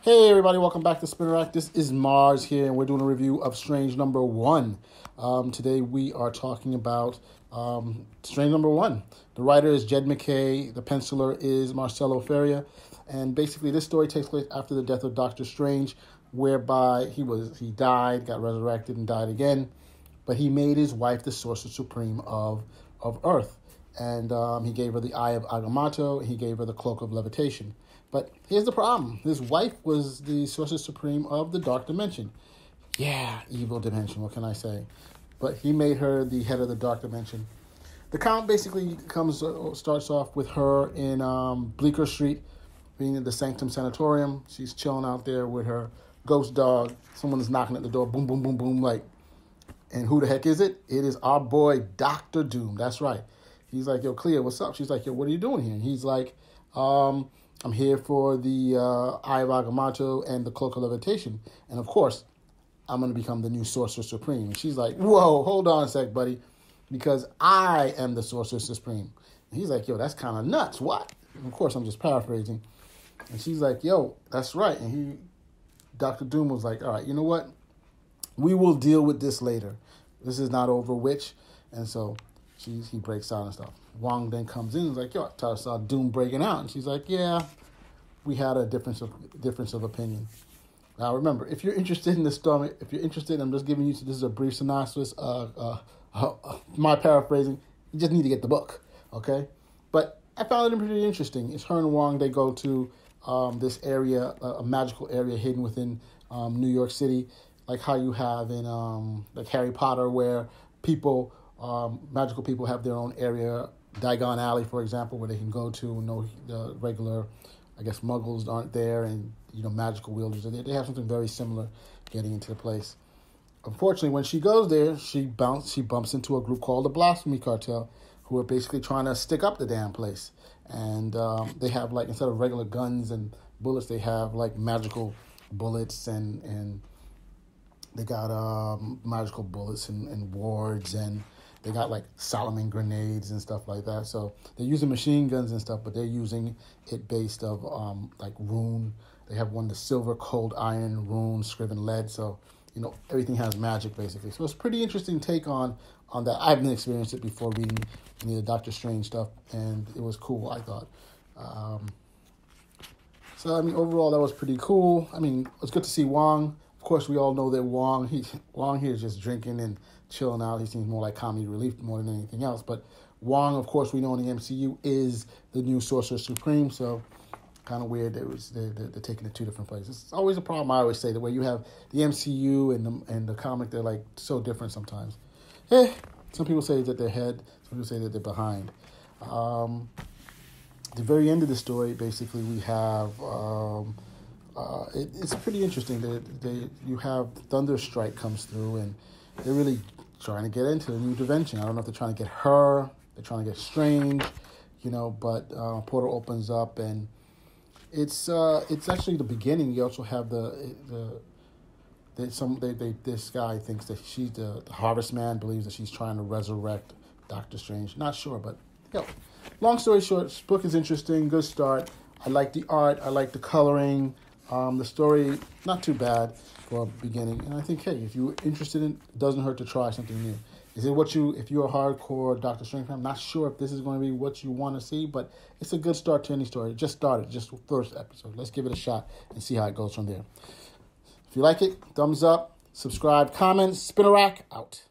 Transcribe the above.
Hey everybody, welcome back to Spinner Rack. This is Mars here, and we're doing a review of Strange Number One. Um, today we are talking about um, Strange Number One. The writer is Jed MacKay. the penciler is Marcelo Ferreira, and basically this story takes place after the death of Doctor Strange, whereby he was he died, got resurrected, and died again, but he made his wife the Sorcerer Supreme of of Earth, and um, he gave her the Eye of Agamotto. He gave her the Cloak of Levitation. But here's the problem: his wife was the Sorcerer Supreme of the Dark Dimension. Yeah, evil dimension. What can I say? But he made her the head of the Dark Dimension. The count basically comes uh, starts off with her in um, Bleecker Street, being in the Sanctum Sanatorium. She's chilling out there with her ghost dog. Someone's knocking at the door. Boom, boom, boom, boom. Like, and who the heck is it? It is our boy Doctor Doom. That's right. He's like, yo, Clea, what's up? She's like, yo, what are you doing here? And he's like, um, I'm here for the uh, Agamotto and the Cloak of Levitation. And of course, I'm going to become the new Sorcerer Supreme. And she's like, whoa, hold on a sec, buddy, because I am the Sorcerer Supreme. And he's like, yo, that's kind of nuts. What? And of course, I'm just paraphrasing. And she's like, yo, that's right. And he, Dr. Doom was like, all right, you know what? We will deal with this later. This is not over witch. And so she's, he breaks out and stuff. Wong then comes in and is like, yo, I saw Doom breaking out. And she's like, yeah, we had a difference of difference of opinion. Now remember, if you're interested in the story, if you're interested, I'm just giving you this is a brief synopsis. Uh, uh, uh, my paraphrasing. You just need to get the book, okay? But I found it pretty interesting. It's her and Wong. They go to um, this area, a magical area hidden within um, New York City, like how you have in um, like Harry Potter, where people, um, magical people, have their own area Diagon Alley, for example, where they can go to. No, the regular, I guess, Muggles aren't there, and you know, magical wielders are there. They have something very similar getting into the place. Unfortunately, when she goes there, she bounce, she bumps into a group called the Blasphemy Cartel, who are basically trying to stick up the damn place. And um, they have like instead of regular guns and bullets, they have like magical bullets and and they got um, magical bullets and, and wards and they got like Solomon grenades and stuff like that. So they're using machine guns and stuff, but they're using it based of um, like rune. They have one the silver, cold iron, rune, scriven lead. So you know everything has magic basically. So it's pretty interesting take on on that. I haven't experienced it before reading any of the Doctor Strange stuff, and it was cool. I thought. Um, so I mean, overall, that was pretty cool. I mean, it's good to see Wong. Course, we all know that Wong. He Wong here is just drinking and chilling out. He seems more like comedy relief more than anything else. But Wong, of course, we know in the MCU is the new Sorcerer Supreme. So kind of weird it was they're, they're, taking it two different places. It's always a problem. I always say the way you have the MCU and the and the comic, they're like so different sometimes. Eh, some people say that they're ahead. Some people say that they're behind. Um, the very end of the story, basically, we have. Um, uh, it, it's pretty interesting that they you have Thunderstrike comes through and they're really trying to get into the new dimension. I don't know if they're trying to get her, they're trying to get Strange, you know. But uh, portal opens up and it's uh, it's actually the beginning. You also have the the. They, some they, they this guy thinks that she's the, the harvest man believes that she's trying to resurrect Doctor Strange. Not sure, but yo, long story short, this book is interesting. Good start. I like the art. I like the coloring. Um, the story not too bad for a beginning, and I think hey, if you're interested in, it doesn't hurt to try something new. Is it what you, if you're a hardcore Doctor Strange I'm not sure if this is going to be what you want to see, but it's a good start to any story. Just started, just first episode. Let's give it a shot and see how it goes from there. If you like it, thumbs up, subscribe, comment, Spinner Rack, out.